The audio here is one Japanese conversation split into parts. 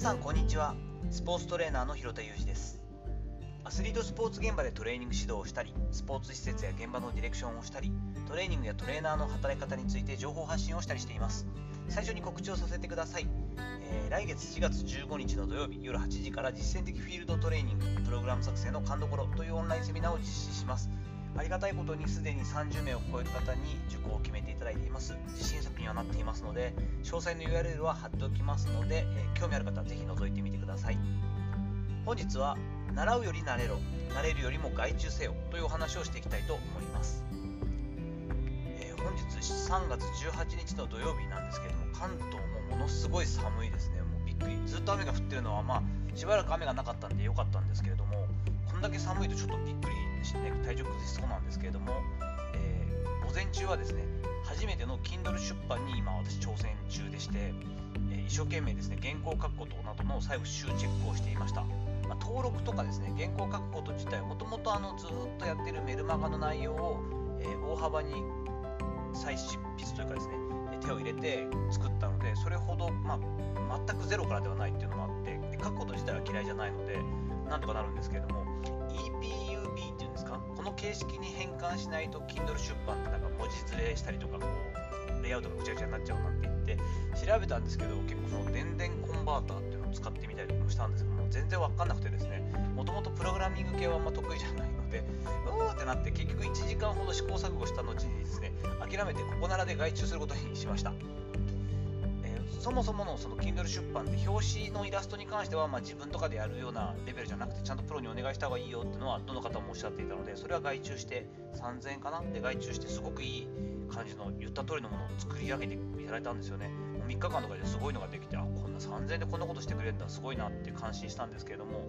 さんこんにちは。スポーツトレーナーの広田裕二です。アスリートスポーツ現場でトレーニング指導をしたりスポーツ施設や現場のディレクションをしたりトレーニングやトレーナーの働き方について情報発信をしたりしています。最初に告知をさせてください、えー、来月4月15日の土曜日夜8時から実践的フィールドトレーニングプログラム作成の勘どころというオンラインセミナーを実施します。ありがたいことにすでに30名を超える方に受講を決めていただいています。自信作にはなっていますので詳細の URL は貼っておきますので、え、興味ある方はぜひ覗いてみてください。本日は習うより慣れろ慣れるよりも外注せよというお話をしていきたいと思います、えー、本日3月18日の土曜日なんですけれども関東もものすごい寒いですね。もうびっくり。ずっと雨が降ってるのはまあしばらく雨がなかったんで良かったんですけれどもんだけ寒いとちょっとびっくりしてね体調崩しそうなんですけれども、えー、午前中はですね初めての Kindle 出版に今私挑戦中でして、えー、一生懸命ですね原稿を書くことなどの最後集チェックをしていました、まあ、登録とかですね原稿を書くこと自体もともとずっとやってるメルマガの内容を、えー、大幅に再執筆というかですね手を入れて作ったのでそれほど、まあ、全くゼロからではないっていうのもあって書くこと自体は嫌いじゃないのでなんとかなるんですけれども EPUB っていうんですか？この形式に変換しないと Kindle 出版ってなんか文字ずれしたりとかこうレイアウトがぐちゃぐちゃになっちゃうなんて言って調べたんですけど結構その電電コンバーターっていうのを使ってみたりもしたんですけども全然わかんなくてですねもともとプログラミング系はあんま得意じゃないのでうーってなって結局1時間ほど試行錯誤した後にですね諦めてここならで外注することにしました。そもそものその Kindle 出版で表紙のイラストに関しては、まあ、自分とかでやるようなレベルじゃなくてちゃんとプロにお願いした方がいいよっていうのはどの方もおっしゃっていたのでそれは外注して3000円かなで外注してすごくいい感じの言った通りのものを作り上げていただいたんですよね。もう3日間とかですごいのができてあこんな3000円でこんなことしてくれるんだすごいなって感心したんですけれども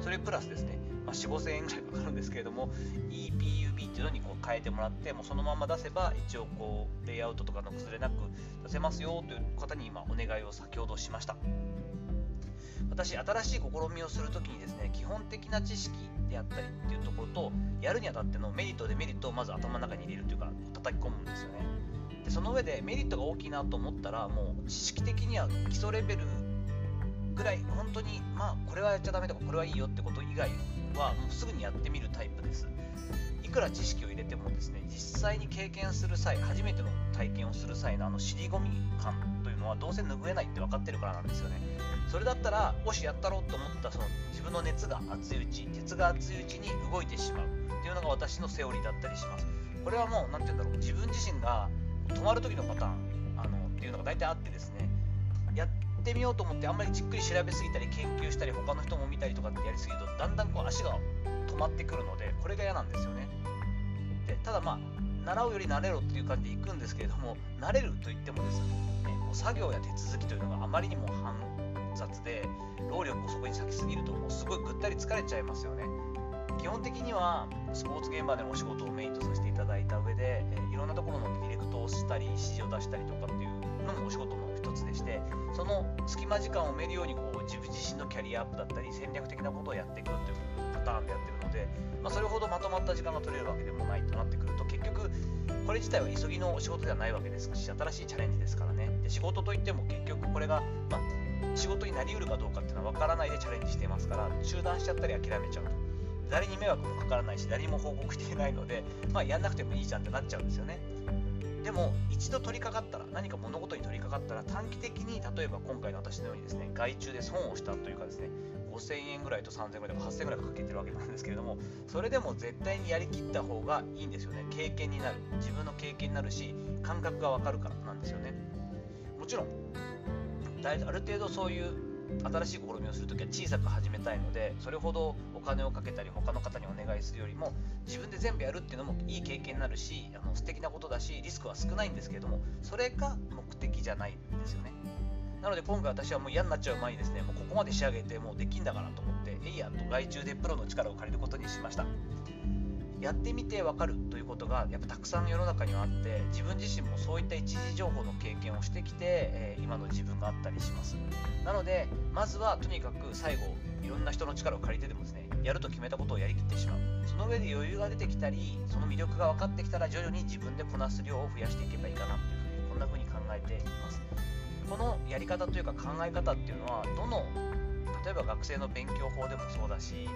それプラスですね、まあ、4 5000円ぐらいかかるんですけれども EPUB っていうのにこう変えてもらってもうそのまま出せば一応こうレイアウトとかの崩れなく出せますよという方に今お願いを先ほどしました。私新しい試みをするときにですね基本的な知識であったりっていうところとやるにあたってのメリットデメリットをまず頭の中に入れるというか叩き込むんですよね。でその上でメリットが大きいなと思ったらもう知識的には基礎レベルぐらい本当にまあこれはやっちゃダメとかこれはいいよってこと以外はもうすぐにやってみるタイプです。いくら知識を入れてもですね実際に経験する際初めての体験をする際のあの尻込み感というのはどうせ拭えないって分かってるからなんですよね。それだったらもしやったろうと思ったその自分の熱が熱いうち鉄が熱いうちに動いてしまうっていうのが私のセオリーだったりします。これはもう何て言うんだろう自分自身が止まる時のパターンあのっていうのが大体あってですねやってみようと思ってあんまりじっくり調べすぎたり研究したり他の人も見たりとかってやりすぎるとだんだんこう足が止まってくるのでこれが嫌なんですよね。でただまあ習うより慣れろっていう感じでいくんですけれども慣れるといってもですねこう作業や手続きというのがあまりにも煩雑で労力をそこに割きすぎるともうすごいぐったり疲れちゃいますよね。基本的にはスポーツ現場でのお仕事をメインとさせていただいた上で、えいろんなところのディレクトをしたり指示を出したりとかっていうのもお仕事の一つでしてその隙間時間を埋めるようにこう自分自身のキャリアアップだったり戦略的なことをやっていくというパターンでやってるので、まあ、それほどまとまった時間が取れるわけでもないとなってくると結局これ自体は急ぎの仕事ではないわけですし新しいチャレンジですからね。で仕事といっても結局これが、まあ、仕事になりうるかどうかっていうのは分からないでチャレンジしていますから中断しちゃったり諦めちゃうと。誰に迷惑もかからないし誰にも報告していないので、まあ、やんなくてもいいじゃんってなっちゃうんですよね。でも一度取り掛かったら何か物事に取り掛かったら短期的に例えば今回の私のようにですね外注で損をしたというかですね5000円ぐらいと3000円ぐらいとか8000円ぐらいかけてるわけなんですけれどもそれでも絶対にやりきった方がいいんですよね。経験になる。自分の経験になるし感覚がわかるからなんですよね。もちろんある程度そういう新しい試みをするときは小さく始めたいのでそれほどお金をかけたり他の方にお願いするよりも自分で全部やるっていうのもいい経験になるしあの素敵なことだしリスクは少ないんですけれどもそれが目的じゃないんですよね。なので今回私はもう嫌になっちゃう前にですねもうここまで仕上げてもうできんだからと思ってえいやと外注でプロの力を借りることにしました。やってみて分かるということがやっぱたくさん世の中にはあって自分自身もそういった一時情報の経験をしてきて、えー、今の自分があったりします。なのでまずはとにかく最後いろんな人の力を借りてでもですねやると決めたことをやりきってしまう。その上で余裕が出てきたりその魅力が分かってきたら徐々に自分でこなす量を増やしていけばいいかなというふうにこんな風に考えています。このやり方というか考え方っていうのはどの例えば学生の勉強法でもそうだし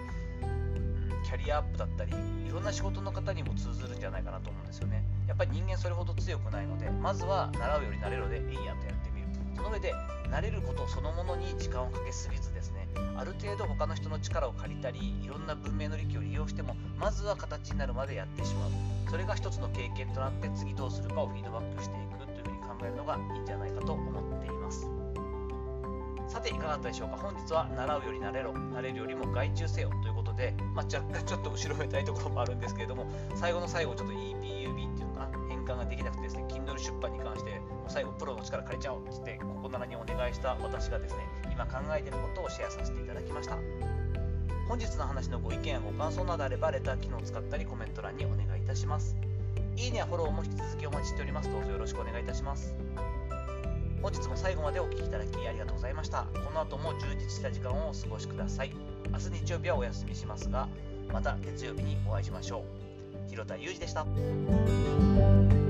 キャリアアップだったりいろんな仕事の方にも通ずるんじゃないかなと思うんですよね。やっぱり人間それほど強くないのでまずは習うより慣れろでえいやとやってみる。その上で慣れることそのものに時間をかけすぎずですねある程度他の人の力を借りたりいろんな文明の利器を利用してもまずは形になるまでやってしまう。それが一つの経験となって次どうするかをフィードバックしていく。えるのがいいんじゃないかと思っています。さていかがだったでしょうか？本日は習うより慣れろ。慣れるよりも外注せよということで、まあ、若干 ちょっと後ろめたいところもあるんですけれども最後の最後ちょっと EPUB っていうのかな変換ができなくてですね Kindle 出版に関してもう最後プロの力借りちゃおうってってここならにお願いした私がですね今考えていることをシェアさせていただきました。本日の話のご意見やご感想などあればレター機能を使ったりコメント欄にお願いいたします。いいねやフォローも引き続きお待ちしております。どうぞよろしくお願いいたします。本日も最後までお聴きいただきありがとうございました。この後も充実した時間をお過ごしください。明日日曜日はお休みしますがまた月曜日にお会いしましょう。広田裕二でした。